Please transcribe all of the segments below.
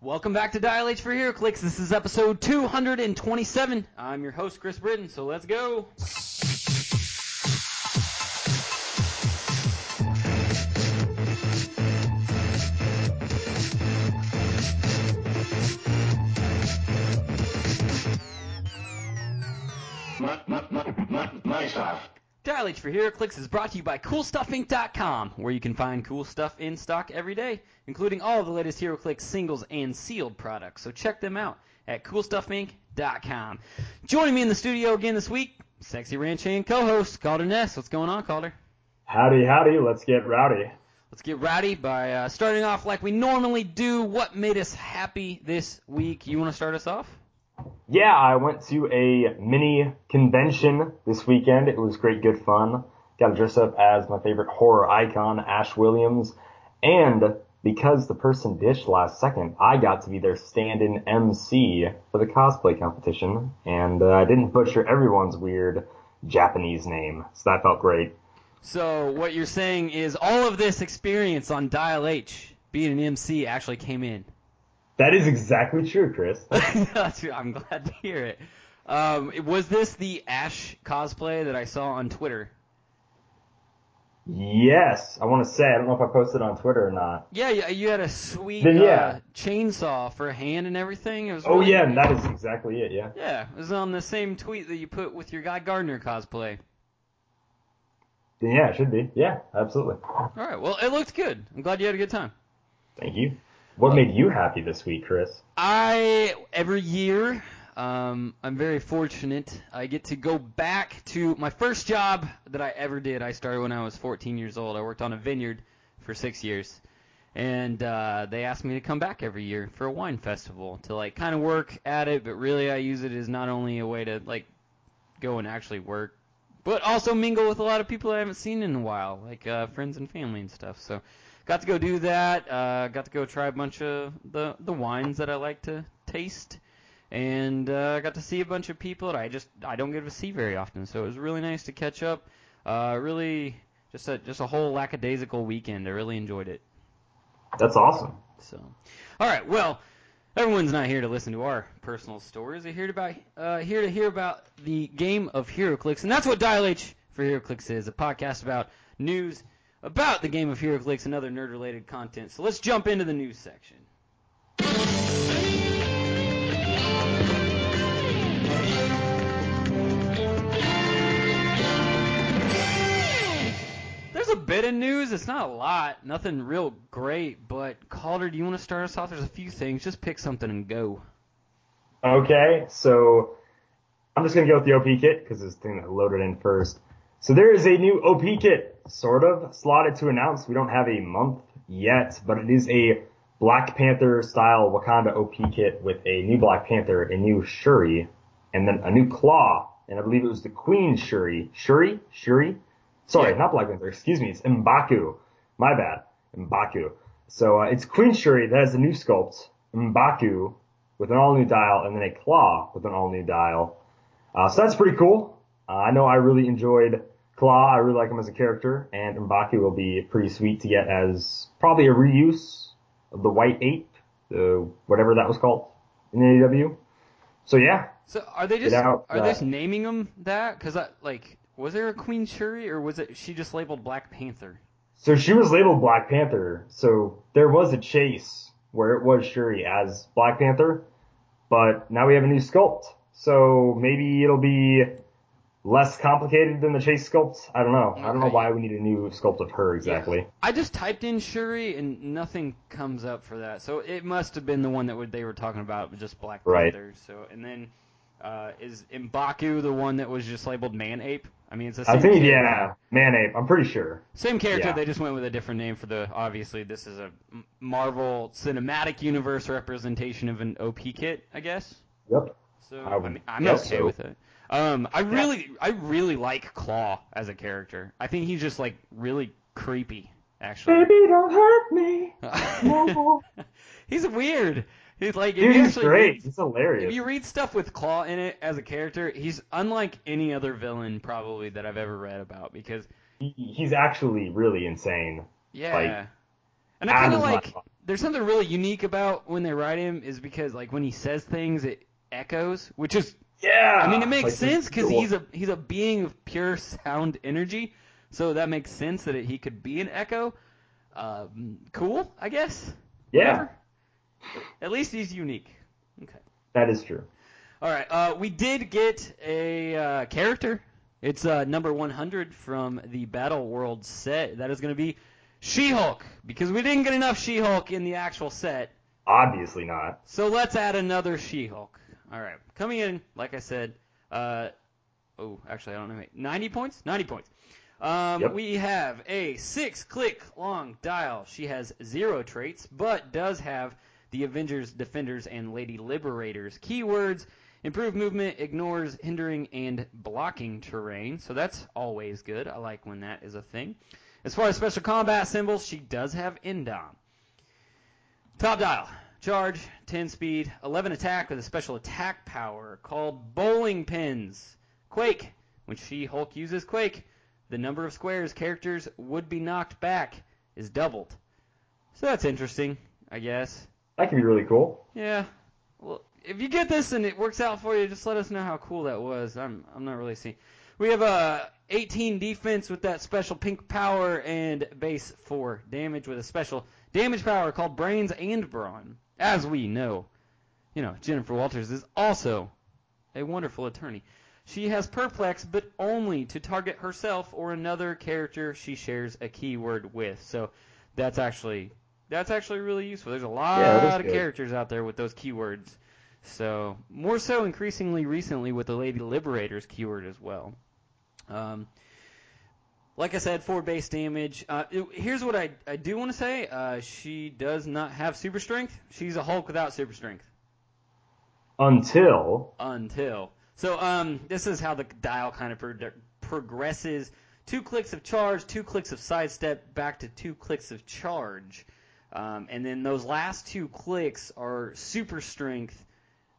Welcome back to Dial H for HeroClix. This is episode 227. I'm your host, Chris Britton, so let's go. H for HeroClix is brought to you by CoolStuffInc.com, where you can find cool stuff in stock every day, including all of the latest HeroClix singles and sealed products. So check them out at CoolStuffInc.com. Joining me in the studio again this week, Sexy Ranch and co-host Calder Ness. What's going on, Calder? Howdy, howdy. Let's get rowdy. Let's get rowdy by uh, starting off like we normally do. What made us happy this week? You want to start us off? Yeah, I went to a mini convention this weekend. It was great, good fun. Got to dress up as my favorite horror icon, Ash Williams. And because the person ditched last second, I got to be their stand-in MC for the cosplay competition. And uh, I didn't butcher everyone's weird Japanese name, so that felt great. So what you're saying is all of this experience on Dial H, being an MC, actually came in. That is exactly true, Chris. That's- I'm glad to hear it. Um, was this the Ash cosplay that I saw on Twitter? yes, I want to say, I don't know if I posted on Twitter or not. Yeah, yeah, you had a sweet Then, uh, chainsaw for a hand and everything. It was Oh really- yeah, and that is exactly it, yeah. yeah, it was on the same tweet that you put with your Guy Gardner cosplay. Then yeah, it should be. Yeah, absolutely. All right, well, it looked good. I'm glad you had a good time. Thank you. What made you happy this week, Chris? I every year, um, I'm very fortunate. I get to go back to my first job that I ever did. I started when I was 14 years old. I worked on a vineyard for six years, and uh, they asked me to come back every year for a wine festival to like kind of work at it. But really, I use it as not only a way to like go and actually work, but also mingle with a lot of people I haven't seen in a while, like uh, friends and family and stuff. So got to go do that. Uh, got to go try a bunch of the the wines that I like to taste, and uh, got to see a bunch of people that I just I don't get to see very often. So it was really nice to catch up. Uh, really, just a just a whole lackadaisical weekend. I really enjoyed it. That's awesome. So, all right, well. Everyone's not here to listen to our personal stories. They're here to, about, uh, here to hear about the game of HeroClix, and that's what Dial H for HeroClix is, a podcast about news about the game of HeroClix and other nerd-related content. So let's jump into the news section. There's a bit of news. It's not a lot. Nothing real great. But Calder, do you want to start us off? There's a few things. Just pick something and go. Okay, so I'm just gonna go with the OP kit because it's the thing that loaded in first. So there is a new OP kit, sort of slotted to announce. We don't have a month yet, but it is a Black Panther style Wakanda OP kit with a new Black Panther, a new Shuri, and then a new Claw, and I believe it was the Queen Shuri. Shuri? Shuri? Sorry, Yeah. not Black Panther. Excuse me. It's Mbaku. My bad. Mbaku. So uh, it's Queen Shuri that has a new sculpt, Mbaku with an all new dial, and then a Claw with an all new dial. Uh, so that's pretty cool. Uh, I know I really enjoyed Claw. I really like him as a character, and Mbaku will be pretty sweet to get as probably a reuse of the White Ape, the whatever that was called in AEW. So yeah, So are they just out, are they just uh, naming them that? Because like, was there a Queen Shuri or was it she just labeled Black Panther? So she was labeled Black Panther. So there was a chase where it was Shuri as Black Panther, but now we have a new sculpt. So maybe it'll be less complicated than the chase sculpt. I don't know. I don't know why we need a new sculpt of her exactly. I just typed in Shuri and nothing comes up for that. So it must have been the one that would- they were talking about, just Black Right. Panther. So and then uh, is Mbaku the one that was just labeled Man Ape? I mean, it's the same. I think yeah, Man Ape. I'm pretty sure. Same character, Yeah. they just went with a different name for the. Obviously, this is a Marvel Cinematic Universe representation of an OP kit, I guess. Yep. So I I would mean, I'm okay so. with it. Um, I really, I really like Claw as a character. I think he's just like really creepy, actually. Baby, don't hurt me. No. he's weird. He's like, Dude, he's actually great. read- He's if you read stuff with Claw in it as a character, he's unlike any other villain probably that I've ever read about because He- He's actually really insane. yeah. Like, and I kind of like fun. there's something really unique about when they write him is because like when he says things, it echoes, which is Yeah. I mean, it makes Like, sense because he's a he's a being of pure sound energy, so that makes sense that it, he could be an echo. Um, cool, I guess. Yeah, Whatever. At least he's unique. Okay. that is true. All right. Uh, we did get a uh, character. It's uh, number 100 from the Battle World set. That is going to be She-Hulk because we didn't get enough She-Hulk in the actual set. Obviously not. So let's add another She-Hulk. All right, coming in, like I said, uh, oh, actually, I don't know, 90 points? 90 points. Um, Yep. We have a six-click long dial. She has zero traits, but does have the Avengers, Defenders, and Lady Liberators keywords. Improve movement, ignores hindering and blocking terrain, so that's always good. I like when that is a thing. As far as special combat symbols, she does have Indom. Top dial. Charge, 10 speed, 11 attack with a special attack power called bowling pins. Quake. When She-Hulk uses Quake, the number of squares characters would be knocked back is doubled. So that's interesting, I guess. That can be really cool. Yeah. Well, if you get this and it works out for you, just let us know how cool that was. I'm I'm not really seeing. We have a 18 defense with that special pink power and base 4 damage with a special damage power called Brains and Brawn. As we know, you know, Jennifer Walters is also a wonderful attorney. She has perplex, but only to target herself or another character she shares a keyword with. So that's actually that's actually really useful. There's a lot Yeah, of good. characters out there with those keywords. So more so increasingly recently with the Lady Liberators keyword as well. Um, like I said, four base damage. Uh, it- here's what I, I do want to say. Uh, she does not have super strength. She's a Hulk without super strength Until until. So um, this is how the dial kind of pro- progresses. Two clicks of charge, two clicks of sidestep, back to two clicks of charge. Um, and then those last two clicks are super strength,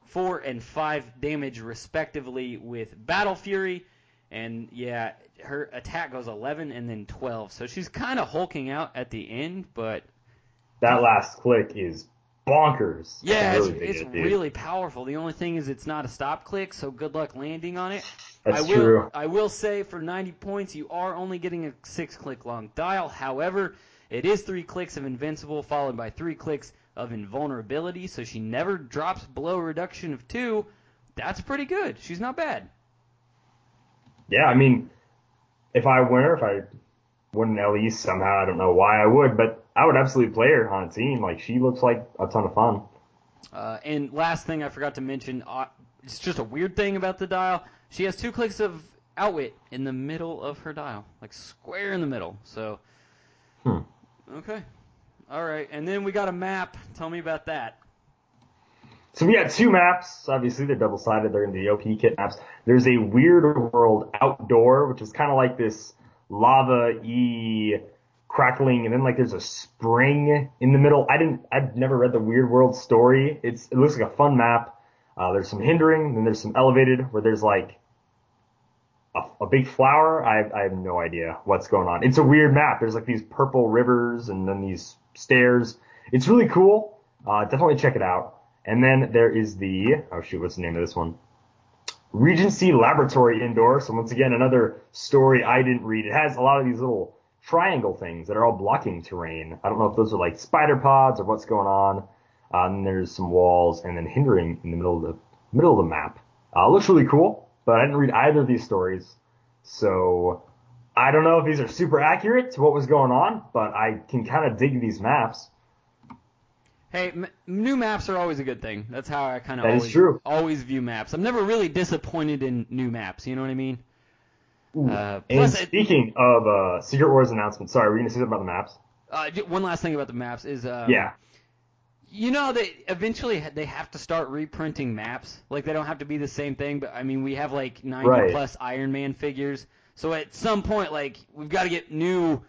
four and five damage respectively with Battle Fury. And yeah, her attack goes 11 and then 12. So she's kind of hulking out at the end, but that last click is bonkers. yeah, it's, really it's it, really powerful. The only thing is it's not a stop click, so good luck landing on it. That's I will, true. I will say for 90 points, you are only getting a six click long dial. However, it is three clicks of invincible followed by three clicks of invulnerability, so she never drops below a reduction of two. That's pretty good. She's not bad. Yeah, I mean, if I win her, if I wouldn't at least somehow, I don't know why I would, but I would absolutely play her on a team. Like she looks like a ton of fun. Uh, and last thing I forgot to mention, uh, it's just a weird thing about the dial. She has two clicks of outwit in the middle of her dial, like square in the middle. So, Hmm. okay, all right. And then we got a map. Tell me about that. So we had two maps. Obviously, they're double sided. They're in the OP kit maps. There's a Weird World Outdoor, which is kind of like this lava e crackling, and then like there's a spring in the middle. I didn't. I've never read the Weird World story. It's it looks like a fun map. Uh, there's some hindering, then there's some elevated where there's like a, a big flower. I, I have no idea what's going on. It's a weird map. There's like these purple rivers and then these stairs. It's really cool. Uh, definitely check it out. And then there is the, oh shoot, what's the name of this one? Regency Laboratory Indoor. So once again, another story I didn't read. It has a lot of these little triangle things that are all blocking terrain. I don't know if those are like spider pods or what's going on. Uh, and there's some walls and then hindering in the middle of the middle of the map. Uh, looks really cool, but I didn't read either of these stories. So I don't know if these are super accurate to what was going on, but I can kind of dig these maps. Hey, m- new maps are always a good thing. That's how I kind of always always view maps. I'm never really disappointed in new maps. You know what I mean? Uh, And plus, it, speaking of uh, Secret Wars announcement, sorry, were you gonna say something about the maps? uh, one last thing about the maps is, um, yeah. You know they eventually they have to start reprinting maps. Like they don't have to be the same thing, but I mean we have like 90 Right. plus Iron Man figures. So at some point like we've got to get new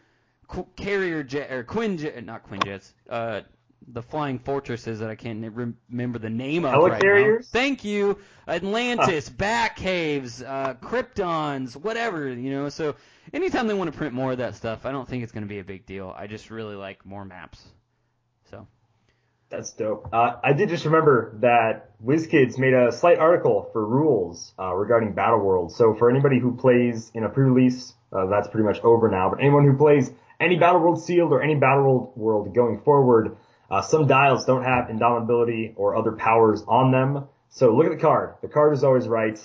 carrier jet or Quinjet, not Quinjets, uh the flying fortresses that I can't remember the name of right now. Thank you. Atlantis, Bat Caves, uh, Kryptons, whatever, you know. So anytime they want to print more of that stuff, I don't think it's going to be a big deal. I just really like more maps. So That's dope. Uh, I did just remember that WizKids made a slight article for rules uh, regarding Battle World. So for anybody who plays in a pre-release, uh, that's pretty much over now. But anyone who plays any Battle World sealed or any Battle World world going forward, uh, some dials don't have indomitability or other powers on them. So look at the card. The card is always right.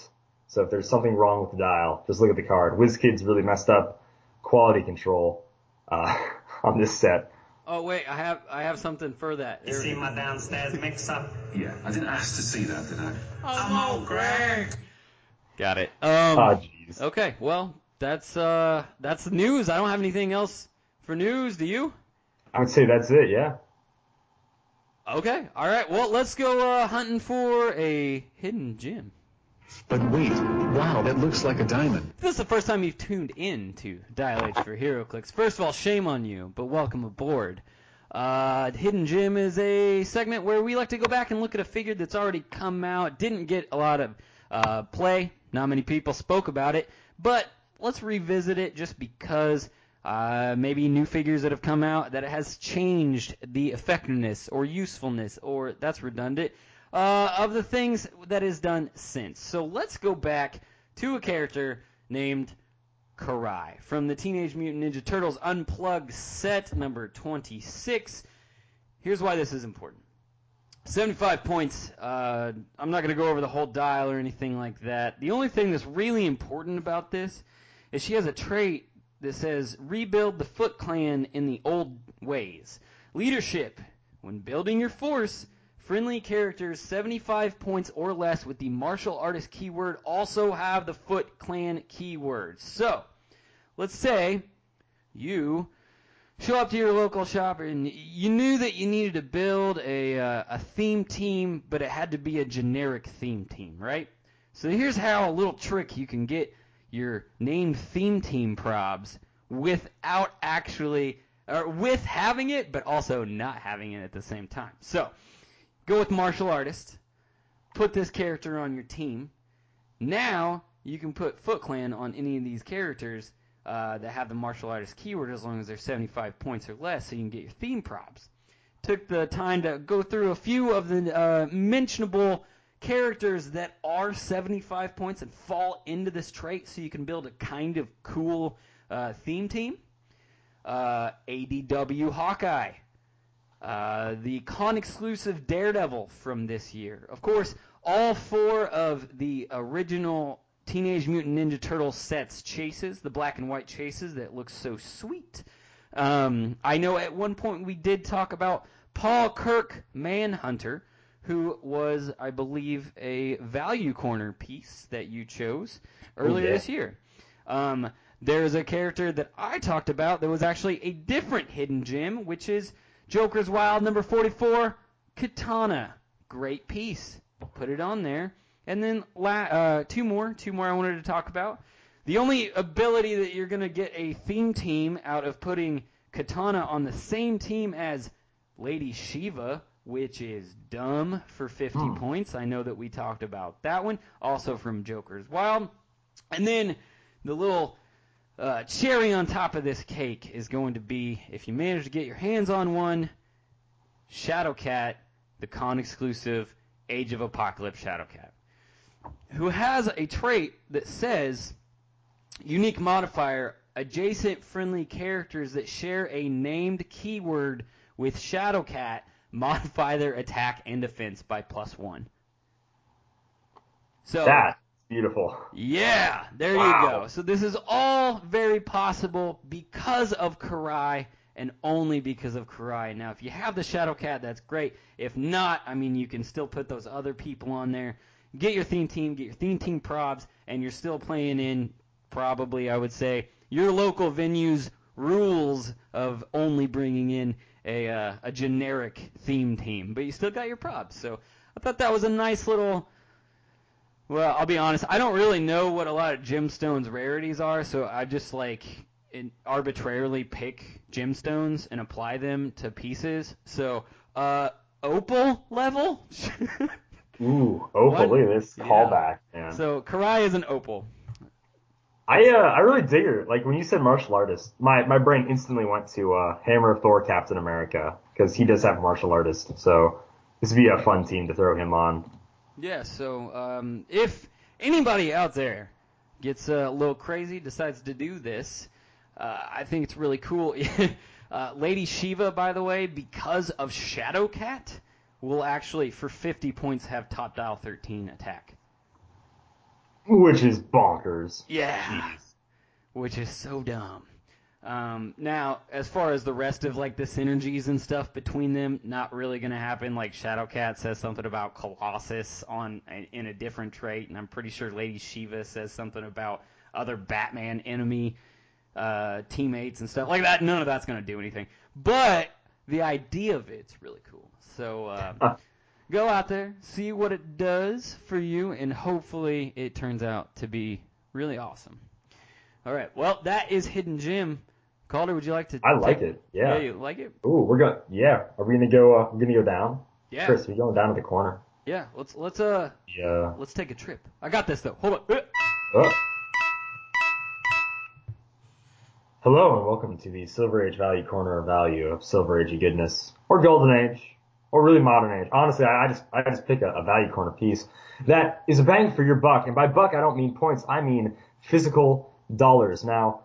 So if there's something wrong with the dial, just look at the card. WizKids really messed up quality control uh, on this set. Oh wait, I have I have something for that. You see my downstairs mix up? Yeah, I didn't ask to see that, did I? Come on, Greg. Got it. Um, Ah, jeez. okay, well that's uh that's the news. I don't have anything else for news. Do you? I would say that's it. Yeah. Okay, all right. Well, let's go uh, hunting for a hidden gem. But wait, wow, that looks like a diamond. If this is the first time you've tuned in to Dial H for HeroClix, first of all, shame on you, but welcome aboard. Uh, Hidden Gem is a segment where we like to go back and look at a figure that's already come out, didn't get a lot of uh, play, not many people spoke about it, but let's revisit it just because uh, maybe new figures that have come out that has changed the effectiveness or usefulness, or that's redundant, uh, of the things that is done since. So let's go back to a character named Karai from the Teenage Mutant Ninja Turtles Unplugged set number 26. Here's why this is important. 75 points. Uh, I'm not going to go over the whole dial or anything like that. The only thing that's really important about this is she has a trait that says rebuild the Foot Clan in the old ways. Leadership. When building your force, friendly characters 75 points or less with the martial artist keyword also have the Foot Clan keyword. So, let's say you show up to your local shop and you knew that you needed to build a uh, a theme team, but it had to be a generic theme team, right? So here's how a little trick you can get your named theme team probs without actually or with having it, but also not having it at the same time. So go with martial artist, put this character on your team. Now you can put Foot Clan on any of these characters uh, that have the martial artist keyword as long as they're 75 points or less, so you can get your theme props. Took the time to go through a few of the uh, mentionable characters that are 75 points and fall into this trait, so you can build a kind of cool uh, theme team. Uh, ADW Hawkeye, uh, the con exclusive Daredevil from this year. Of course, all four of the original Teenage Mutant Ninja Turtle sets chases, the black and white chases that look so sweet. Um, I know at one point we did talk about Paul Kirk Manhunter, who was, I believe, a value corner piece that you chose earlier yeah. this year. Um, there's a character that I talked about that was actually a different hidden gem, which is Joker's Wild number 44, Katana. Great piece. Put it on there. And then la- uh, two more, two more I wanted to talk about. The only ability that you're going to get a theme team out of putting Katana on the same team as Lady Shiva, which is dumb for 50 points. I know that we talked about that one. Also from Joker's Wild. And then the little uh, cherry on top of this cake is going to be if you manage to get your hands on one, Shadowcat, the con exclusive Age of Apocalypse Shadowcat, who has a trait that says unique modifier adjacent friendly characters that share a named keyword with Shadowcat modify their attack and defense by plus one. So That's beautiful. yeah, there Wow. you go. So this is all very possible because of Karai and only because of Karai. Now, if you have the Shadow Cat, that's great. If not, I mean, you can still put those other people on there. Get your theme team, get your theme team probs, and you're still playing in probably, I would say, your local venue's rules of only bringing in a uh, a generic theme team, but you still got your props. So I thought that was a nice little well, I'll be honest. I don't really know what a lot of gemstones rarities are, so I just like in, arbitrarily pick gemstones and apply them to pieces. So, uh, opal level. Ooh, opal, One- look at this yeah. callback, man. so Karai is an opal. I uh, I really dig her. Like when you said martial artist, my my brain instantly went to uh, Hammer of Thor, Captain America, because he does have martial artist. So this would be a fun team to throw him on. Yeah, so um, if anybody out there gets a little crazy, decides to do this, uh, I think it's really cool. uh, Lady Shiva, by the way, because of Shadow Cat, will actually, for 50 points, have top dial 13 attack. Which is bonkers. Yeah. Which is so dumb. Um, now, as far as the rest of like the synergies and stuff between them, not really going to happen. Like Shadowcat says something about Colossus on in a different trait, and I'm pretty sure Lady Shiva says something about other Batman enemy uh, teammates and stuff like that. None of that's going to do anything, but the idea of it's really cool. So uh, go out there, see what it does for you, and hopefully it turns out to be really awesome. All right, well that is Hidden Gem. Calder, would you like to? I like it. Yeah. Yeah, you like it? Ooh, we're gonna. Yeah. Are we gonna go? Uh, we're gonna go down. Yeah. Chris, we're going down to the corner. Yeah. Let's let's uh Yeah. let's take a trip. I got this though. Hold on. Oh. Hello and welcome to the Silver Age Value Corner of Value of Silver Age goodness, or Golden Age, or really Modern Age. Honestly, I, I just I just pick a, a value corner piece that is a bang for your buck, and by buck I don't mean points, I mean physical dollars. Now,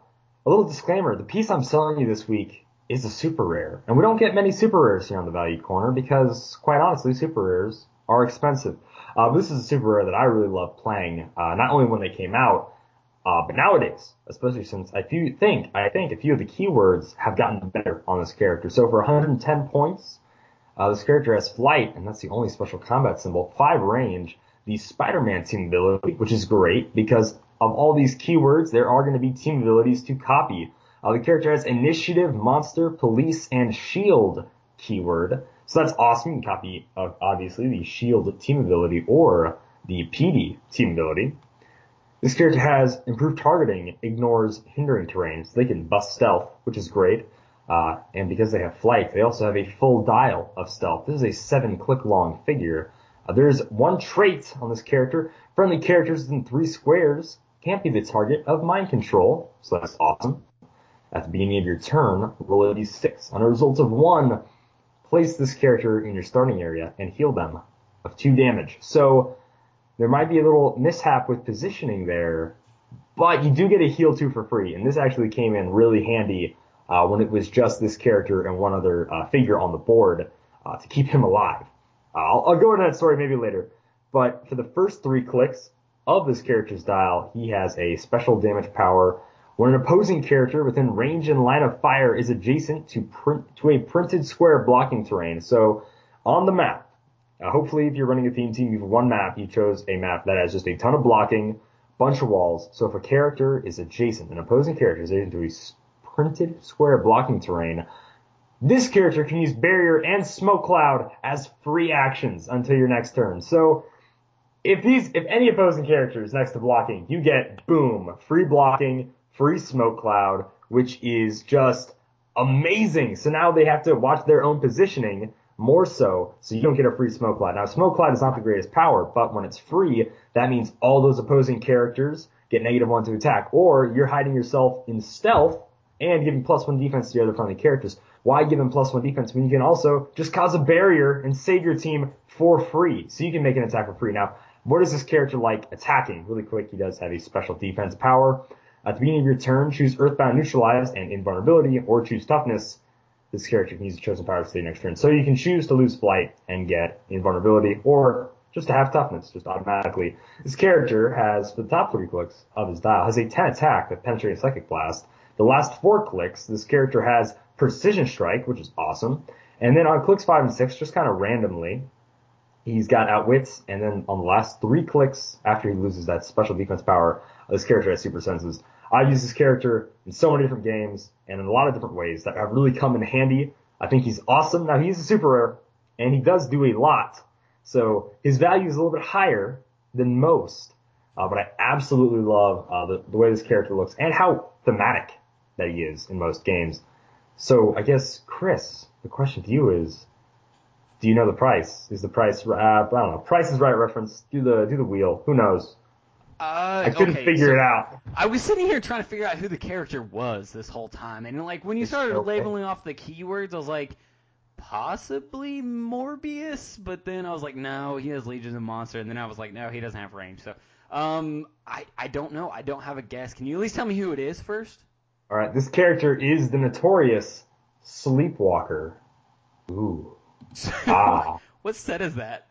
a little disclaimer: the piece I'm selling you this week is a super rare, and we don't get many super rares here on the Value Corner because, quite honestly, super rares are expensive. Uh, this is a super rare that I really love playing, uh, not only when they came out. Uh, but nowadays, especially since I do think, I think a few of the keywords have gotten better on this character. So for 110 points, uh, this character has flight, and that's the only special combat symbol, 5 range, the Spider-Man team ability, which is great because of all these keywords, there are going to be team abilities to copy. Uh, the character has initiative, monster, police, and shield keyword. So that's awesome. You can copy, uh, obviously, the shield team ability or the PD team ability. This character has improved targeting, ignores hindering terrain, so they can bust stealth, which is great. Uh, and because they have flight, they also have a full dial of stealth. This is a seven click long figure. Uh, there's one trait on this character. Friendly characters within three squares can't be the target of mind control, so that's awesome. At the beginning of your turn, roll a d6. On a result of one, place this character in your starting area and heal them of two damage. So there might be a little mishap with positioning there, but you do get a heal two for free, and this actually came in really handy uh, when it was just this character and one other uh, figure on the board uh, to keep him alive. Uh, I'll, I'll go into that story maybe later, but for the first three clicks of this character's dial, he has a special damage power. When an opposing character within range and line of fire is adjacent to print to a printed square blocking terrain, so on the map, uh, hopefully, if you're running a theme team, you've one map. You chose a map that has just a ton of blocking, bunch of walls. So if a character is adjacent, an opposing character is adjacent to a printed square blocking terrain, this character can use barrier and smoke cloud as free actions until your next turn. So if these, if any opposing character is next to blocking, you get boom, free blocking, free smoke cloud, which is just amazing. So now they have to watch their own positioning more so, so you don't get a free smoke cloud. Now, smoke cloud is not the greatest power, but when it's free, that means all those opposing characters get negative one to attack, or you're hiding yourself in stealth and giving plus one defense to the other friendly characters. Why give them plus one defense when you can also just cause a barrier and save your team for free? So you can make an attack for free. Now, what is this character like attacking? Really quick, he does have a special defense power. At the beginning of your turn, choose Earthbound Neutralize and Invulnerability, or choose Toughness this character can use the chosen power state next turn. So you can choose to lose flight and get invulnerability, or just to have toughness, just automatically. This character has, for the top three clicks of his dial, has a 10 attack with penetrating psychic blast. The last four clicks, this character has precision strike, which is awesome. And then on clicks five and six, just kind of randomly, he's got outwits, and then on the last three clicks, after he loses that special defense power, this character has super senses. I've used this character in so many different games and in a lot of different ways that have really come in handy. I think he's awesome. Now he's a super rare and he does do a lot. So his value is a little bit higher than most. Uh, but I absolutely love uh, the, the way this character looks and how thematic that he is in most games. So I guess Chris, the question to you is, do you know the price? Is the price? Uh, I don't know. Price is right reference. Do the do the wheel. Who knows? Uh, I couldn't okay, figure so it out. I was sitting here trying to figure out who the character was this whole time, and like when you It's started labeling off the keywords, I was like, possibly Morbius, but then I was like, no, he has Legion of Monster, and then I was like, no, he doesn't have range. So, um, I I don't know. I don't have a guess. Can you at least tell me who it is first? All right, this character is the notorious Sleepwalker. Ooh. Ah. what set is that?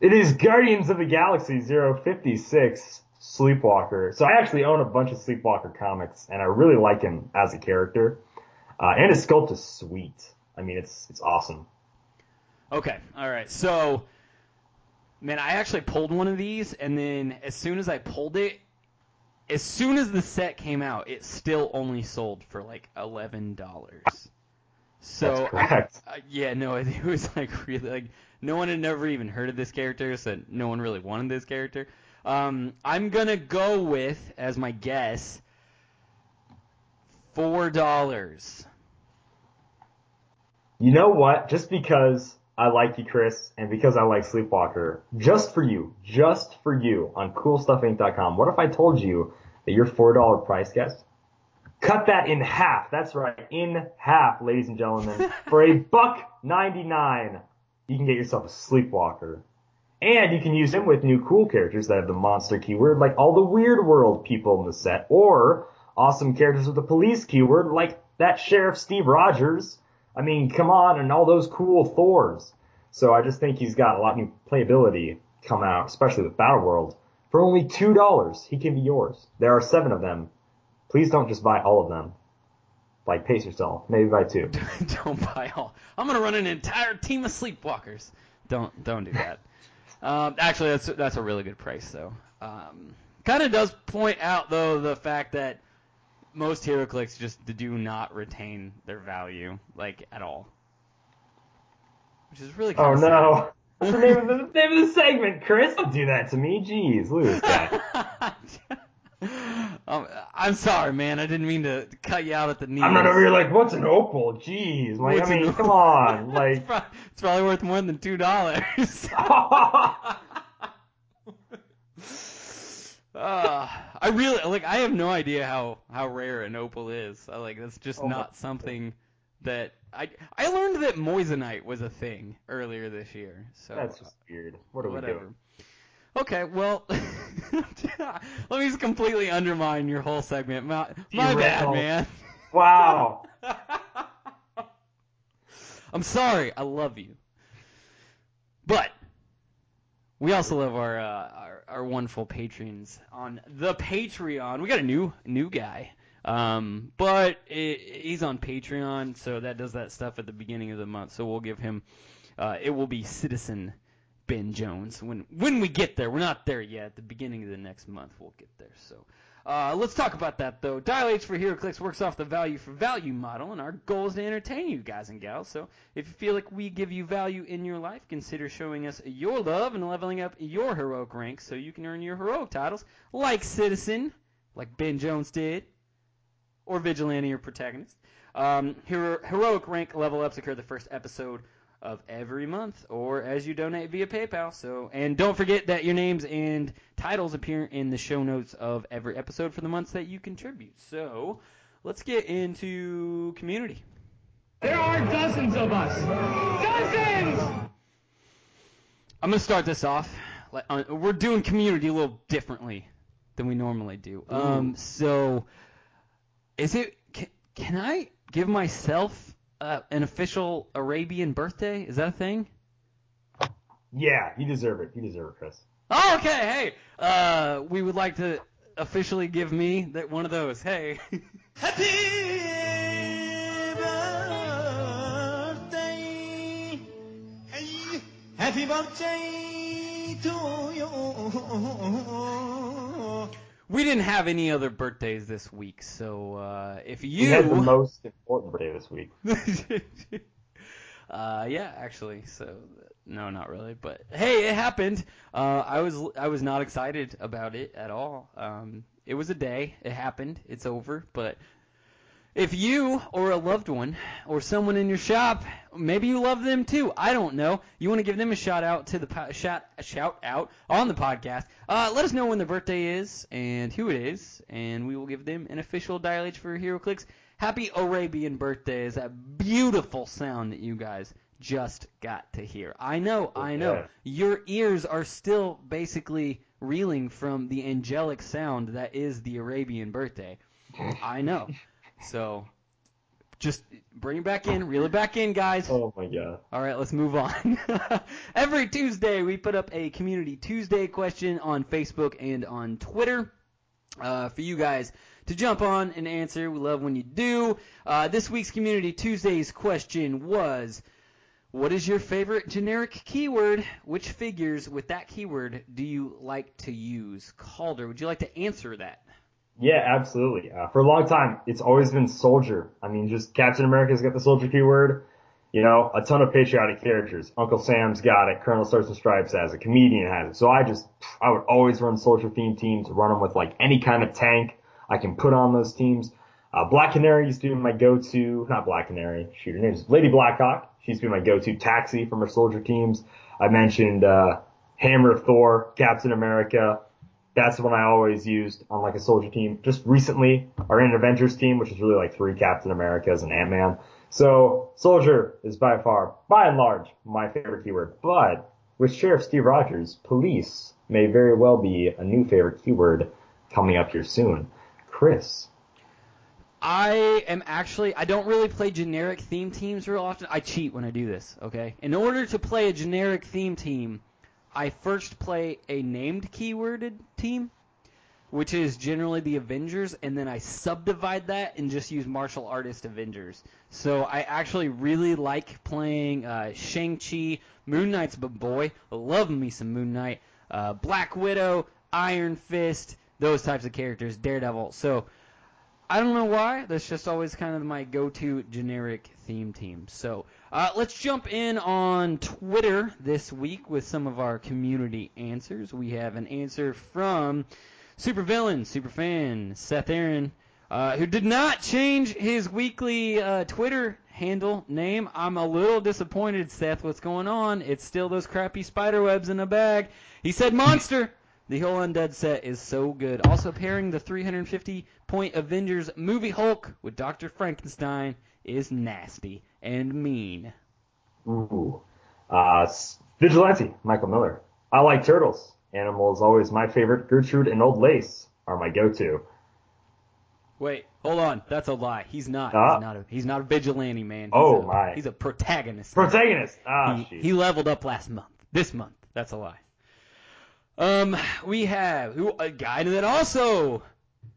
It is Guardians of the Galaxy 056 Sleepwalker. So I actually own a bunch of Sleepwalker comics, and I really like him as a character. Uh, and his sculpt is sweet. I mean, it's it's awesome. Okay, all right. So, man, I actually pulled one of these, and then as soon as I pulled it, as soon as the set came out, it still only sold for like eleven dollars. So, That's correct. uh, yeah, no, it was like really like no one had never even heard of this character, so no one really wanted this character. Um, I'm gonna go with as my guess four dollars. You know what? Just because I like you, Chris, and because I like Sleepwalker, just for you, just for you on CoolStuffInc.com, what if I told you that your $4 price guess? Cut that in half. That's right, in half, ladies and gentlemen. For a buck 99, you can get yourself a Sleepwalker. And you can use him with new cool characters that have the monster keyword, like all the weird world people in the set, or awesome characters with the police keyword, like that Sheriff Steve Rogers. I mean, come on, and all those cool Thors. So I just think he's got a lot of new playability coming out, especially with Battle World. For only two dollars, he can be yours. There are seven of them. Please don't just buy all of them. Like pace yourself. Maybe buy two. don't buy all. I'm gonna run an entire team of sleepwalkers. Don't don't do that. um, actually, that's that's a really good price though. Um, kind of does point out though the fact that most HeroClix just do not retain their value like at all, which is really Oh no. What's the name of the name of the segment, Chris? Don't do that to me. Jeez, look at this guy. um, I'm sorry, man. I didn't mean to cut you out at the knees. I'm not over here like, what's an opal? Jeez, like, What's I mean, come on, it's, like. it's probably worth more than two dollars. Uh, I really like. I have no idea how how rare an opal is. I like that's just Oh my not something that I I learned that moissanite was a thing earlier this year. So That's just weird. What are we whatever. doing? Okay, well, let me just completely undermine your whole segment. My, my bad, man. Wow. I'm sorry. I love you. But we also love our, uh, our our wonderful patrons on the Patreon. We got a new new guy. Um, but it, he's on Patreon, so that does that stuff at the beginning of the month. So we'll give him. Uh, it will be Citizen Ben Jones when when we get there. We're not there yet. At the beginning of the next month, we'll get there. So. Uh, let's talk about that though. Dial H for HeroClix works off the value for value model, and our goal is to entertain you guys and gals. So if you feel like we give you value in your life, consider showing us your love and leveling up your heroic ranks so you can earn your heroic titles like Citizen, like Ben Jones did, or Vigilante or Protagonist. Um, hero, heroic rank level ups occur the first episode of every month, or as you donate via PayPal. So, and don't forget that your names and titles appear in the show notes of every episode for the months that you contribute. So, let's get into community. There are dozens of us. Dozens! I'm gonna start this off. Uh, we're doing community a little differently than we normally do. Um, so is it? Can, can I give myself uh, an official Arabian birthday? Is that a thing? Yeah, you deserve it. You deserve it, Chris. Oh, okay. Hey, uh, we would like to officially give me that one of those. Hey. Happy birthday Hey, happy birthday to you. We didn't have any other birthdays this week, so uh, if you You had the most important birthday this week. uh, yeah, actually. So no, not really. But hey, it happened. Uh, I was I was not excited about it at all. Um, it was a day. It happened. It's over. But If you or a loved one or someone in your shop, maybe you love them too. I don't know. You want to give them a shout out to the po- shout shout out on the podcast. Uh, let us know when their birthday is and who it is, and we will give them an official dial H for HeroClix. Happy Arabian birthday is that beautiful sound that you guys just got to hear. I know, I know. Yeah. Your ears are still basically reeling from the angelic sound that is the Arabian birthday. I know. So just bring it back in, reel it back in, guys. Oh my god. All right, let's move on. Every Tuesday, we put up a Community Tuesday question on Facebook and on Twitter uh, for you guys to jump on and answer. We love when you do. Uh, this week's Community Tuesdays question was What is your favorite generic keyword? Which figures with that keyword do you like to use? Calder, would you like to answer that? Yeah, absolutely. Uh, for a long time, it's always been soldier. I mean, just Captain America's got the soldier keyword. You know, a ton of patriotic characters. Uncle Sam's got it. Colonel Stars and Stripes has it. Comedian has it. So I just, I would always run soldier themed teams, run them with like any kind of tank I can put on those teams. Uh, Black Canary used to be my go-to, not Black Canary, shoot, her name's Lady Blackhawk. She used to be my go-to taxi from her soldier teams. I mentioned, uh, Hammer of Thor, Captain America, that's the one I always used on like a soldier team. Just recently, our Avengers team, which is really like three Captain Americas and Ant Man. So soldier is by far, by and large, my favorite keyword. But with Sheriff Steve Rogers, police may very well be a new favorite keyword coming up here soon. Chris, I am actually I don't really play generic theme teams real often. I cheat when I do this, okay? In order to play a generic theme team, I first play a named keyworded team, which is generally the Avengers, and then I subdivide that and just use martial artist Avengers. So I actually really like playing uh, Shang-Chi, Moon Knight's but boy, love me some Moon Knight, uh, Black Widow, Iron Fist, those types of characters, Daredevil. So I don't know why. That's just always kind of my go-to generic theme team. So uh, let's jump in on Twitter this week with some of our community answers. We have an answer from Supervillain, Superfan, Seth Aaron, uh, who did not change his weekly uh, Twitter handle name. I'm a little disappointed, Seth. What's going on? It's still those crappy spider webs in a bag. He said monster. The whole Undead set is so good. Also pairing the 350 point Avengers movie Hulk with Dr. Frankenstein is nasty and mean. ooh, uh, Vigilante, Michael Miller. I like turtles. Animal is always my favorite. Gertrude and Old Lace are my go-to. Wait, hold on. That's a lie. He's not. Ah. He's not a he's not a vigilante man. He's Oh, a, my. He's a protagonist. Protagonist. Ah, he, he leveled up last month. This month. That's a lie. Um, we have who a guy that also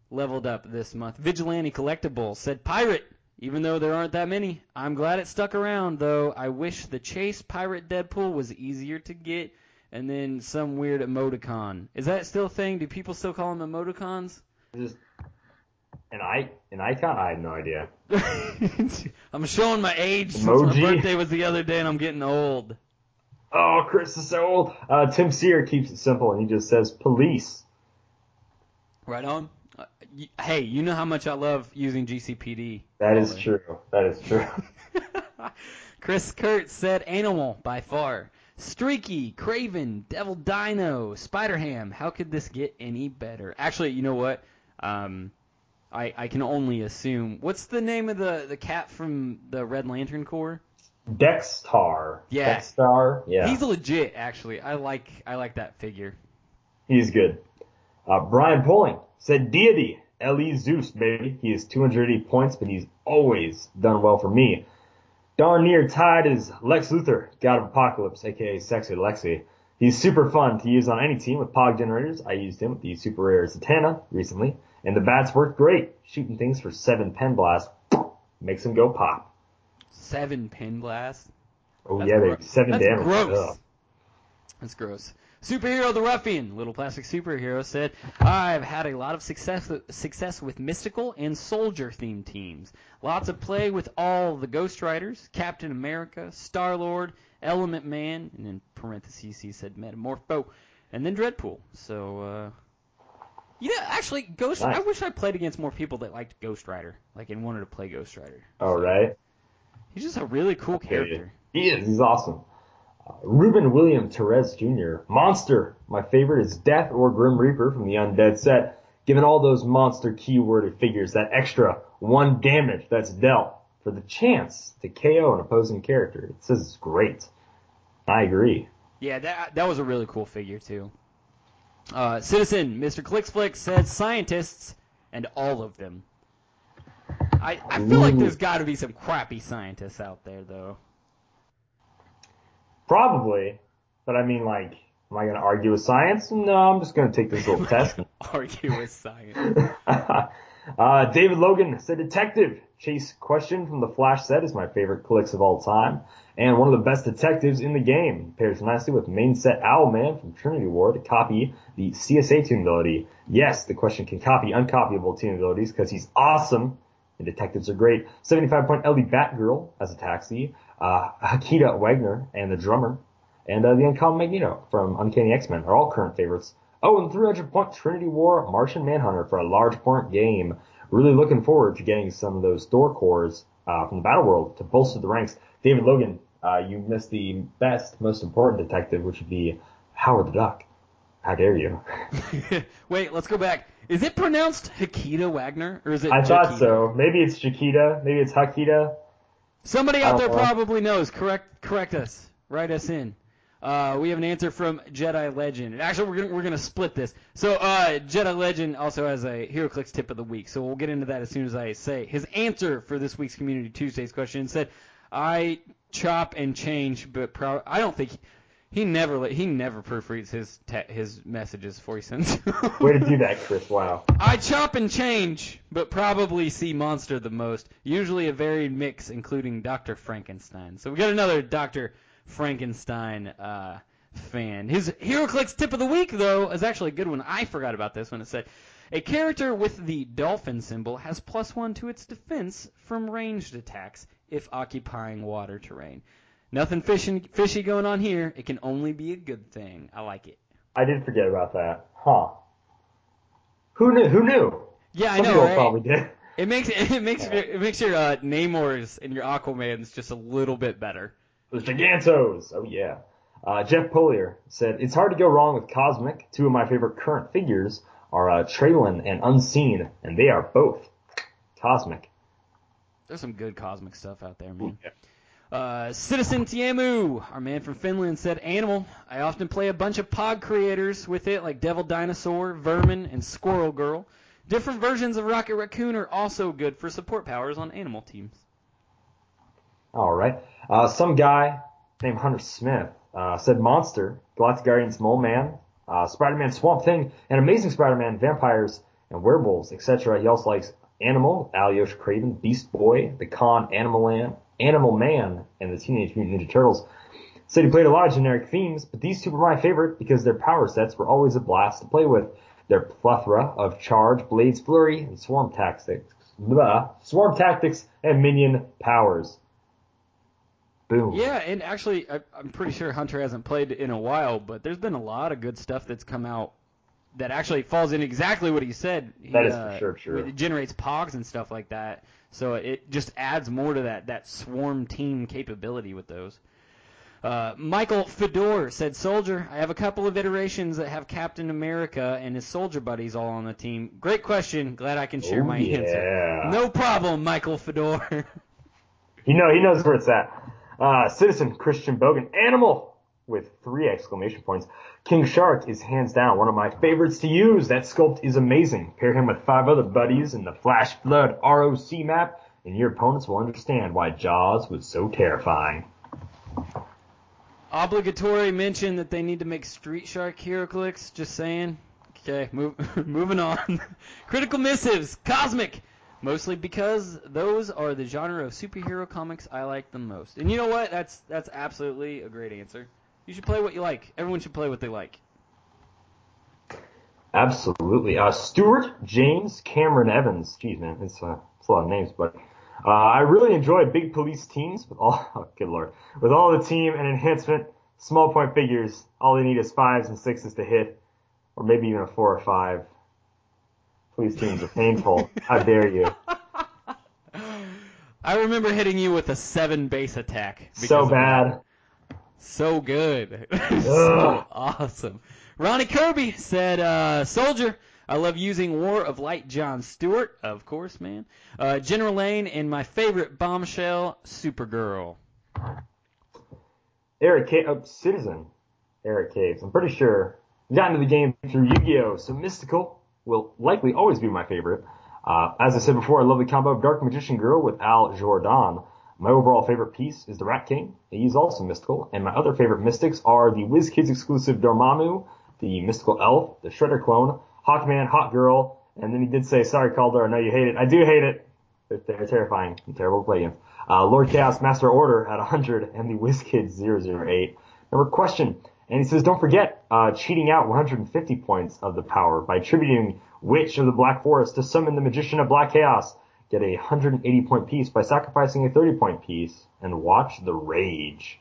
leveled up this month. Vigilante Collectibles said pirate. Even though there aren't that many, I'm glad it stuck around. Though I wish the Chase Pirate Deadpool was easier to get, and then some weird emoticon. Is that still a thing? Do people still call them emoticons? Just an I and an icon? I have no idea. I'm showing my age since my birthday was the other day and I'm getting old. Oh, Chris is so old. Uh, Tim Sear keeps it simple and he just says police. Right on. Uh, y- hey, you know how much I love using GCPD. That is true. That is true. Chris Kurt said animal by far. Streaky, Craven, Devil Dino, Spider Ham. How could this get any better? Actually, you know what? Um, I I can only assume. What's the name of the the cat from the Red Lantern Corps? Dex-Starr. Yeah. Dex-Starr. Yeah. He's legit, actually. I like I like that figure. He's good. Uh, Brian Poling said deity. L.E. Zeus, baby. He is 280 points, but he's always done well for me. Darn near tied is Lex Luthor, God of Apocalypse, aka Sexy Lexi. He's super fun to use on any team with Pog generators. I used him with the super rare Zatanna recently, and the bats worked great. Shooting things for seven pen blasts makes them go pop. Seven pin blast. Oh That's yeah, gro- seven That's damage. gross. Ugh. That's gross. Superhero the Ruffian, little plastic superhero said, I've had a lot of success success with mystical and soldier themed teams. Lots of play with all the Ghost Riders, Captain America, Star Lord, Element Man, and in parentheses he said Metamorpho, and then Dreadpool. So uh, Yeah, actually, Ghost. Nice. I wish I played against more people that liked Ghost Rider, like and wanted to play Ghost Rider. All right. He's just a really cool character. He is. He's awesome. Uh, Ruben William Perez Jr. Monster. My favorite is Death or Grim Reaper from the Undead set. Given all those monster keyworded figures, that extra one damage that's dealt for the chance to KO an opposing character. It says it's great. I agree. Yeah, that that was a really cool figure too. Uh, Citizen, Mr. Clicksflix said scientists and all of them. I, I feel like there's got to be some crappy scientists out there though. Probably, but I mean, like, am I going to argue with science? No, I'm just going to take this little test. Argue with science. uh, David Logan said detective. Chase Question from the Flash set is my favorite clicks of all time, and one of the best detectives in the game. Pairs nicely with main set Owlman from Trinity War to copy the CSA team ability. Yes, the Question can copy uncopyable team abilities because he's awesome. And detectives are great. 75 point LD Batgirl as a taxi. Uh, Hakita Wagner and the drummer. And uh, the Uncommon Magneto from Uncanny X-Men are all current favorites. Oh, and 300 point Trinity War Martian Manhunter for a large point game. Really looking forward to getting some of those Thor Corps uh, from the Battle World to bolster the ranks. David Logan, uh, you missed the best, most important detective, which would be Howard the Duck. How dare you? Wait, let's go back. Is it pronounced Hakita Wagner or is it? I thought so. Maybe it's Chiquita. Maybe it's Hakita. Somebody out there know. probably knows. Correct, correct us. Write us in. Uh, we have an answer from Jedi Legend. Actually, we're gonna we're gonna split this. So uh, Jedi Legend also has a HeroClix tip of the week. So we'll get into that as soon as I say his answer for this week's Community Tuesdays question. Said, "I chop and change, but pro- I don't think he never he never proofreads his te- his messages before he sends. Way to do that, Chris. Wow. I chop and change, but probably see Monster the most. Usually a varied mix, including Dr. Frankenstein. So we got another Dr. Frankenstein uh, fan. His HeroClix tip of the week, though, is actually a good one. I forgot about this when it said a character with the dolphin symbol has plus one to its defense from ranged attacks if occupying water terrain. Nothing fishy, fishy going on here. It can only be a good thing. I like it. I did forget about that. Huh. Who knew? Who knew? Yeah, I Some know, people right? probably did. It makes it makes it makes your uh, Namors and your Aquamans just a little bit better. Those Gigantos. Oh yeah. Uh, Jeff Polier said, it's hard to go wrong with Cosmic. Two of my favorite current figures are uh, Traylon and Unseen, and they are both Cosmic. There's some good cosmic stuff out there, man. Uh, Citizen Tiamu, our man from Finland, said Animal. I often play a bunch of pod creators with it, like Devil Dinosaur, Vermin, and Squirrel Girl. Different versions of Rocket Raccoon are also good for support powers on animal teams. All right. Uh, some guy named Hunter Smith uh, said Monster, Galactic Guardians Mole Man, uh, Spider-Man Swamp Thing, and Amazing Spider-Man, Vampires, and Werewolves, etc. He also likes Animal, Alyosha Kraven, Beast Boy, The Con, Animal Man, Animal Man, and the Teenage Mutant Ninja Turtles. Said he played a lot of generic themes, but these two were my favorite because their power sets were always a blast to play with. Their plethora of charge, blades, flurry, and swarm tactics, blah, swarm tactics, and minion powers. Boom. Yeah, and actually, I, I'm pretty sure Hunter hasn't played in a while, but there's been a lot of good stuff that's come out that actually falls in exactly what he said. He, That is for uh, sure true. It generates pogs and stuff like that, so it just adds more to that that swarm team capability with those. Uh, Michael Fedor said, "Soldier, I have a couple of iterations that have Captain America and his soldier buddies all on the team. Great question. Glad I can share Oh, my yeah. answer. No problem, Michael Fedor. You know, he knows where it's at. Uh, Citizen Christian Bogan, Animal, with three exclamation points. King Shark is hands down one of my favorites to use. That sculpt is amazing. Pair him with five other buddies in the Flash Flood ROC map, and your opponents will understand why Jaws was so terrifying. Obligatory mention that they need to make Street Shark HeroClix. Just saying. Okay, move, moving on. Critical missives, cosmic. Mostly because those are the genre of superhero comics I like the most. And you know what? That's that's absolutely a great answer. You should play what you like. Everyone should play what they like. Absolutely. Uh, Stuart James Cameron Evans. Jeez, man, it's, uh, it's a lot of names, but uh, I really enjoy big police teams with all. Oh, good lord, with all the team and enhancement. Small point figures. All they need is fives and sixes to hit, or maybe even a four or five. Police teams are painful. How dare you? I remember hitting you with a seven base attack. So bad. So good. so awesome. Ronnie Kirby said, uh, Soldier, I love using War of Light John Stewart, of course, man. Uh, General Lane, and my favorite bombshell, Supergirl. Eric Ca- uh, Citizen. Eric Caves. I'm pretty sure he got into the game through Yu-Gi-Oh! So Mystical will likely always be my favorite. Uh, as I said before, I love the combo of Dark Magician Girl with Hal Jordan. My overall favorite piece is the Rat King. He's also mystical. And my other favorite mystics are the WizKids exclusive Dormammu, the mystical elf, the Shredder clone, Hawkman, Hawk Girl, and then he did say, sorry Calder, I know you hate it. I do hate it. They're, they're terrifying and terrible to play against. Uh, Lord Chaos Master Order at 100 and the WizKids 008. Number question. And he says, don't forget, uh, cheating out 150 points of the power by attributing Witch of the Black Forest to summon the Magician of Black Chaos. Get a 180 point piece by sacrificing a 30 point piece and watch the rage.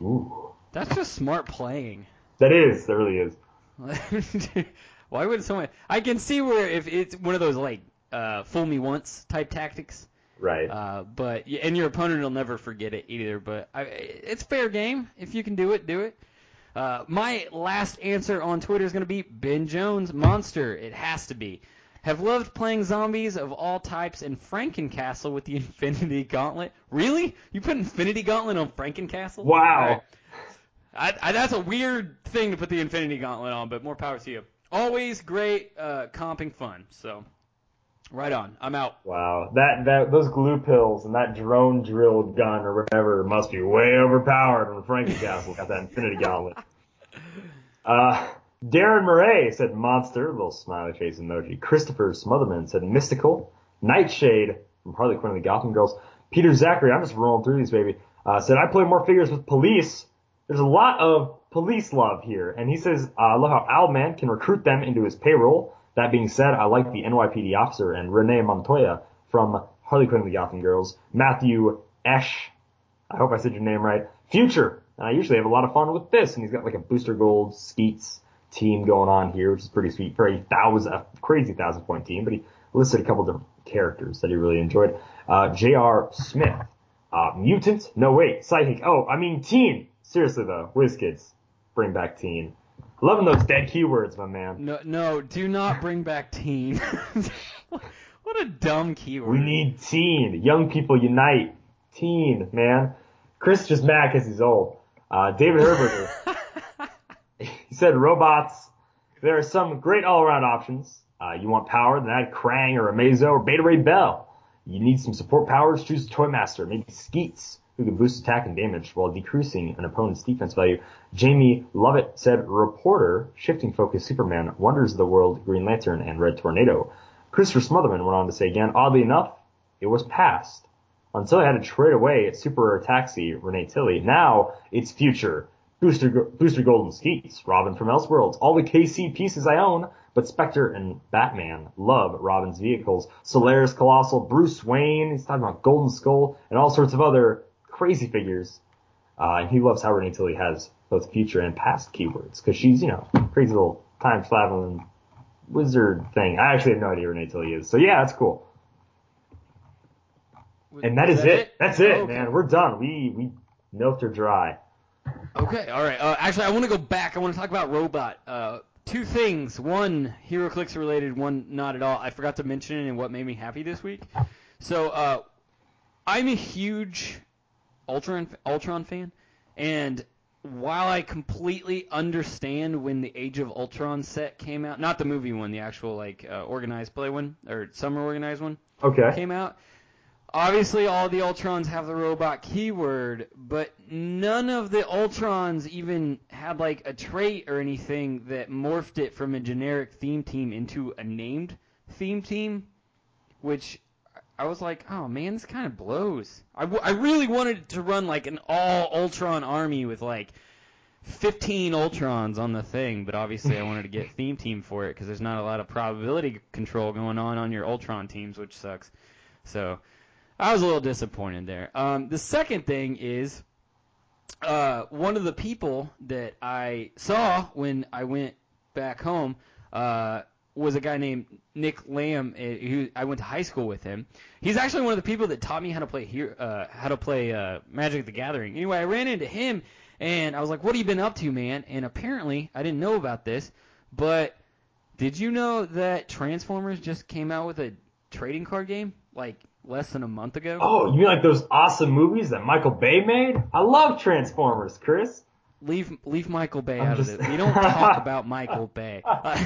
Ooh. That's just smart playing. That is, that really is. Why would someone? I can see where if it's one of those like uh, fool me once type tactics. Right. Uh, but and your opponent will never forget it either. But I, it's fair game. If you can do it, do it. Uh, my last answer on Twitter is going to be Ben Jones Monster. It has to be. Have loved playing zombies of all types in Frankencastle with the Infinity Gauntlet. Really? You put Infinity Gauntlet on Frankencastle? Wow. Right. I, I, that's a weird thing to put the Infinity Gauntlet on, but more power to you. Always great uh, comping fun. So, right on. I'm out. Wow, that that those glue pills and that drone drilled gun or whatever must be way overpowered when Frankie Castle got that Infinity Gauntlet. Uh, Darren Murray said monster, little smiley face emoji. Christopher Smotherman said mystical. Nightshade from Harley Quinn and the Gotham Girls. Peter Zachary, I'm just rolling through these, baby. Uh, said I play more figures with police. There's a lot of police love here, and he says uh, I love how Owlman can recruit them into his payroll. That being said, I like the NYPD officer and Renee Montoya from Harley Quinn and the Gotham Girls. Matthew Esch, I hope I said your name right. Future, and I usually have a lot of fun with this, and he's got like a Booster Gold Skeets team going on here, which is pretty sweet. Very thousand, a crazy thousand point team, but he listed a couple different characters that he really enjoyed. Uh, J.R. Smith, uh, Mutant, no wait, Psychic, oh, I mean Teen. Seriously though, WizKids, bring back Teen. Loving those dead keywords, my man. No, no, do not bring back teen. what a dumb keyword. We need teen. Young people unite. Teen, man. Chris just mad because he's old. Uh, David Herberger. he said robots. There are some great all-around options. Uh, you want power, then add Krang or Amazo or Beta Ray Bill. You need some support powers, choose Toy Master, maybe Skeets, who can boost attack and damage while decreasing an opponent's defense value. Jamie Lovett said Reporter, Shifting Focus Superman, Wonders of the World, Green Lantern, and Red Tornado. Christopher Smotherman went on to say again, oddly enough, it was past. Until I had to trade away Super Taxi, Renee Tilly. Now it's future. Booster, Booster Golden Skeets, Robin from Elseworlds, all the KC pieces I own, but Spectre and Batman love Robin's vehicles. Solaris Colossal, Bruce Wayne, he's talking about Golden Skull, and all sorts of other crazy figures. Uh, and he loves Howard Renee Tilly has both future and past keywords, because she's, you know, crazy little time traveling wizard thing. I actually have no idea who Renee Tilly is. So yeah, that's cool. And that is it. That's it, Okay. man. We're done. We, we milked her dry. Okay, all right. Uh, actually, I want to go back. I want to talk about Robot. Uh, two things. One, HeroClix related. One, not at all. I forgot to mention it and what made me happy this week. So, uh, I'm a huge Ultron Ultron fan, and while I completely understand when the Age of Ultron set came out, not the movie one, the actual like uh, organized play one or summer organized one Okay. came out. Obviously, all the Ultrons have the robot keyword, but none of the Ultrons even had like a trait or anything that morphed it from a generic theme team into a named theme team, which I was like, oh man, this kind of blows. I, w- I really wanted to run like an all Ultron army with like 15 Ultrons on the thing, but obviously I wanted to get theme team for it because there's not a lot of probability control going on on your Ultron teams, which sucks. So I was a little disappointed there. Um, the second thing is uh, one of the people that I saw when I went back home uh, was a guy named Nick Lamb. uh, Who I went to high school with him. He's actually one of the people that taught me how to play here, uh, how to play uh, Magic the Gathering. Anyway, I ran into him and I was like, "What have you been up to, man?" And apparently, I didn't know about this, but did you know that Transformers just came out with a trading card game like less than a month ago? Oh, you mean like those awesome movies that Michael Bay made? I love Transformers, Chris. Leave leave Michael Bay I'm out just- of it. We don't talk about Michael Bay. Uh,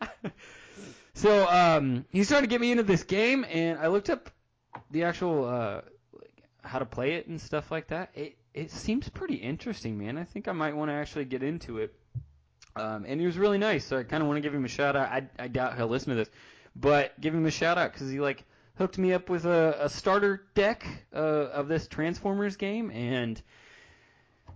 so um, he started to get me into this game, and I looked up the actual uh, like, how to play it and stuff like that. It it seems pretty interesting, man. I think I might want to actually get into it. Um, and he was really nice, so I kind of want to give him a shout out. I, I doubt he'll listen to this, but give him a shout out because he like hooked me up with a, a starter deck uh, of this Transformers game, and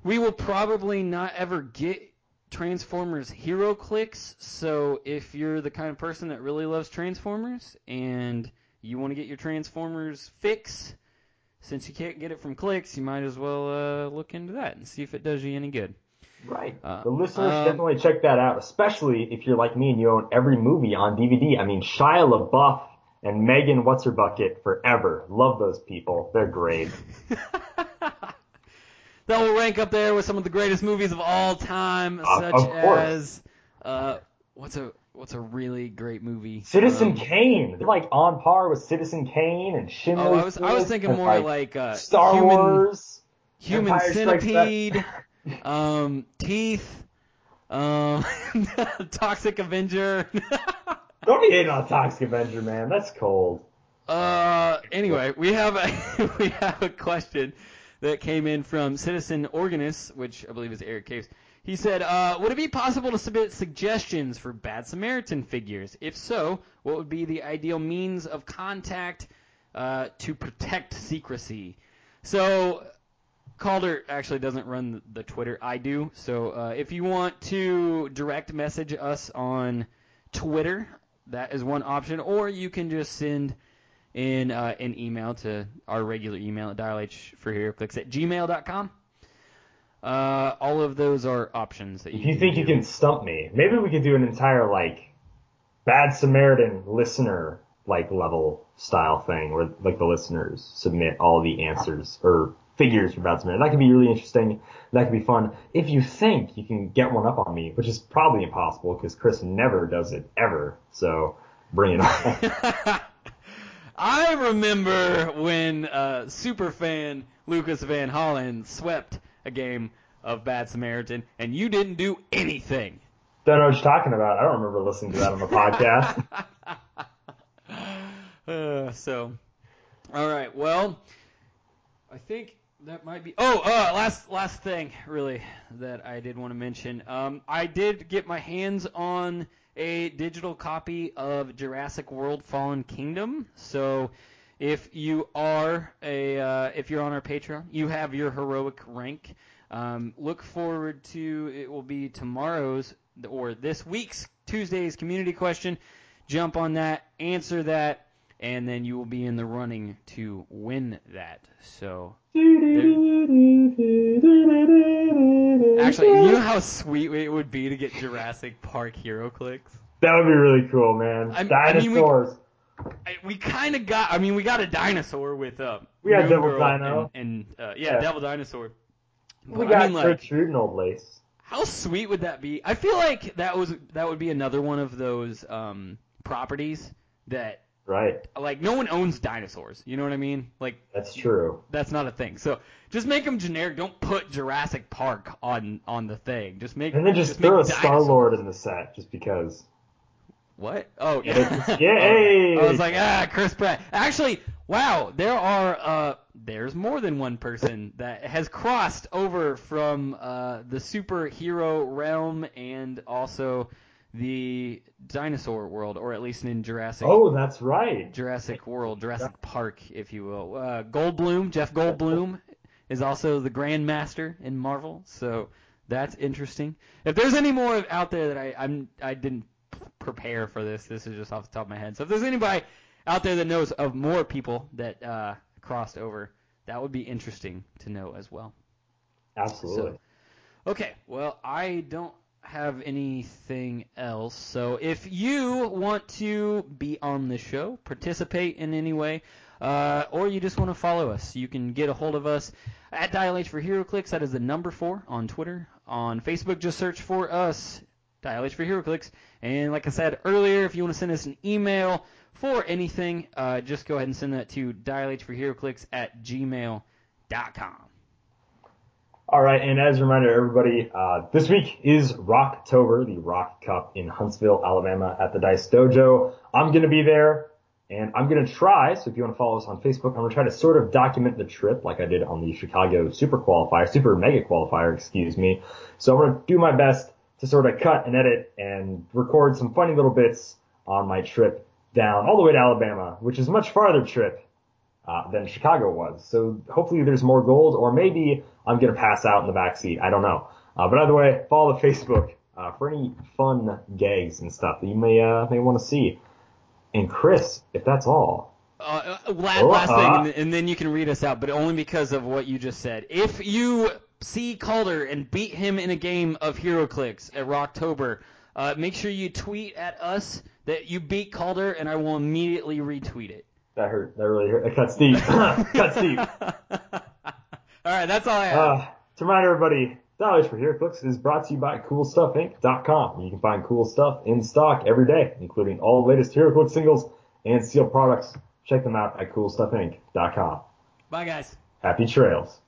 we will probably not ever get Transformers HeroClix. So if you're the kind of person that really loves Transformers and you want to get your Transformers fix, since you can't get it from clicks, you might as well uh, look into that and see if it does you any good. Right. Uh, the listeners um, definitely check that out, especially if you're like me and you own every movie on DVD. I mean, Shia LaBeouf and Megan What's Her Bucket forever. Love those people. They're great. that will rank up there with some of the greatest movies of all time, Uh, such of as uh, what's a what's a really great movie? Citizen Um, Kane. They're like on par with Citizen Kane and Schindler's Oh, I was I was thinking more like, uh, Star human, Wars. Human Empire Centipede, um, Teeth, um, Toxic Avenger. Don't be hating on Toxic Avenger, man. That's cold. Uh, anyway, we have a we have a question that came in from Citizen Organist, which I believe is Eric Caves. He said, uh, "Would it be possible to submit suggestions for Bad Samaritan figures? If so, what would be the ideal means of contact uh, to protect secrecy?" So. Calder actually doesn't run the- Twitter. I do. So uh, if you want to direct message us on Twitter, that is one option, or you can just send in uh, an email to our regular email at dialhforheroclix at gmail.com. Uh, all of those are options that you If you think you can stump me, maybe we could do an entire like Bad Samaritan listener like level style thing where like the listeners submit all the answers or figures for Bad Samaritan. That could be really interesting. That could be fun. If you think you can get one up on me, which is probably impossible because Chris never does it ever. So bring it on. I remember when uh, super fan Lucas Van Hollen swept a game of Bad Samaritan, and you didn't do anything. Don't know what you're talking about. I don't remember listening to that on the podcast. Uh, so, all right. Well, I think that might be. Oh, uh, last last thing really that I did want to mention. Um, I did get my hands on a digital copy of Jurassic World: Fallen Kingdom. So, if you are a uh, if you're on our Patreon, you have your heroic rank. Um, look forward to it will be tomorrow's or this week's Tuesday's community question. Jump on that, answer that, and then you will be in the running to win that. So actually, you know how sweet it would be to get Jurassic Park HeroClix. that would be really cool, man. I- I mean, we- Dinosaurs. I, we kind of got. I mean, we got a dinosaur with uh. We got Devil Girl Dino. and, and uh, yeah, Yeah. Devil Dinosaur. we But, got I mean, like, Gertrude and Old Lace. How sweet would that be? I feel like that was that would be another one of those um, properties that Right. like no one owns dinosaurs. You know what I mean? Like That's true. that's not a thing. So just make them generic. Don't put Jurassic Park on on the thing. Just make And then just, make throw a. Star Lord in the set, just because. What? Oh Yeah, yay! I was like ah Chris Pratt. Actually, wow, there are uh there's more than one person that has crossed over from uh the superhero realm and also the dinosaur world, or at least in Jurassic Oh, that's right. Jurassic World, Jurassic Park, if you will. Uh, Goldblum, Jeff Goldblum, is also the Grandmaster in Marvel, so that's interesting. If there's any more out there that I I'm I didn't prepare for this, this is just off the top of my head. So if there's anybody out there that knows of more people that uh, crossed over, that would be interesting to know as well. Absolutely. So- Okay, well I don't have anything else. So if you want to be on the show, participate in any way, uh, or you just want to follow us, you can get a hold of us at Dial H for HeroClix. That is the number four on Twitter. On Facebook, just search for us, Dial H for HeroClix. And like I said earlier, if you want to send us an email for anything, uh, just go ahead and send that to dialhforheroclix at gmail.com. All right, and as a reminder, everybody, uh, this week is Rocktober, the Rock Cup in Huntsville, Alabama, at the Dice Dojo. I'm gonna be there, and I'm gonna try. So if you want to follow us on Facebook, I'm gonna try to sort of document the trip, like I did on the Chicago Super Qualifier, Super Mega Qualifier, excuse me. So I'm gonna do my best to sort of cut and edit and record some funny little bits on my trip down all the way to Alabama, which is a much farther trip uh, than Chicago was. So hopefully there's more gold, or maybe I'm gonna pass out in the back seat. I don't know. Uh, but either way, follow the Facebook uh, for any fun gags and stuff that you may uh, may want to see. And Chris, if that's all, Uh, last, Oh, last thing, and, and then you can read us out, but only because of what you just said. If you see Calder and beat him in a game of HeroClix at Rocktober, uh, make sure you tweet at us that you beat Calder, and I will immediately retweet it. that hurt. That really hurt. It cuts deep. cuts deep. all right, that's all I have. Uh, to remind everybody, Dial H for HeroClix is brought to you by CoolStuffInc.com. You can find cool stuff in stock every day, including all the latest Hero HeroClix singles and sealed products. Check them out at CoolStuffInc.com. Bye, guys. Happy trails.